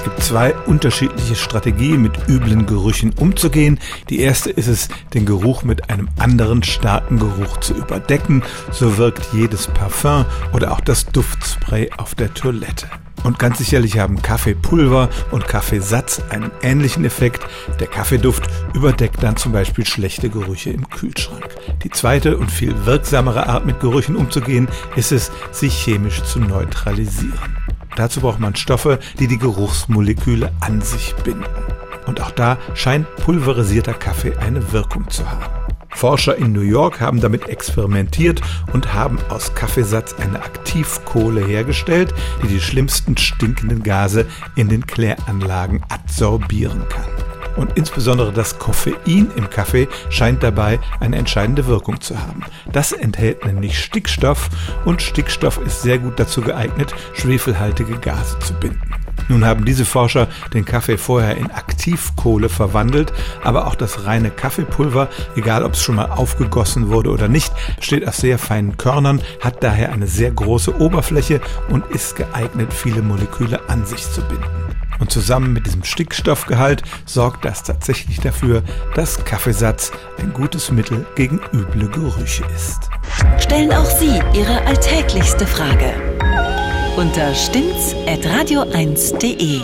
Es gibt zwei unterschiedliche Strategien, mit üblen Gerüchen umzugehen. Die erste ist es, den Geruch mit einem anderen starken Geruch zu überdecken. So wirkt jedes Parfum oder auch das Duftspray auf der Toilette. Und ganz sicherlich haben Kaffeepulver und Kaffeesatz einen ähnlichen Effekt. Der Kaffeeduft überdeckt dann zum Beispiel schlechte Gerüche im Kühlschrank. Die zweite und viel wirksamere Art mit Gerüchen umzugehen, ist es, sich chemisch zu neutralisieren. Dazu braucht man Stoffe, die die Geruchsmoleküle an sich binden. Und auch da scheint pulverisierter Kaffee eine Wirkung zu haben. Forscher in New York haben damit experimentiert und haben aus Kaffeesatz eine Aktivkohle hergestellt, die die schlimmsten stinkenden Gase in den Kläranlagen adsorbieren kann. Und insbesondere das Koffein im Kaffee scheint dabei eine entscheidende Wirkung zu haben. Das enthält nämlich Stickstoff und Stickstoff ist sehr gut dazu geeignet, schwefelhaltige Gase zu binden. Nun haben diese Forscher den Kaffee vorher in Aktivkohle verwandelt, aber auch das reine Kaffeepulver, egal ob es schon mal aufgegossen wurde oder nicht, besteht aus sehr feinen Körnern, hat daher eine sehr große Oberfläche und ist geeignet, viele Moleküle an sich zu binden. Zusammen mit diesem Stickstoffgehalt sorgt das tatsächlich dafür, dass Kaffeesatz ein gutes Mittel gegen üble Gerüche ist. Stellen auch Sie Ihre alltäglichste Frage unter stimmt's.radio1.de.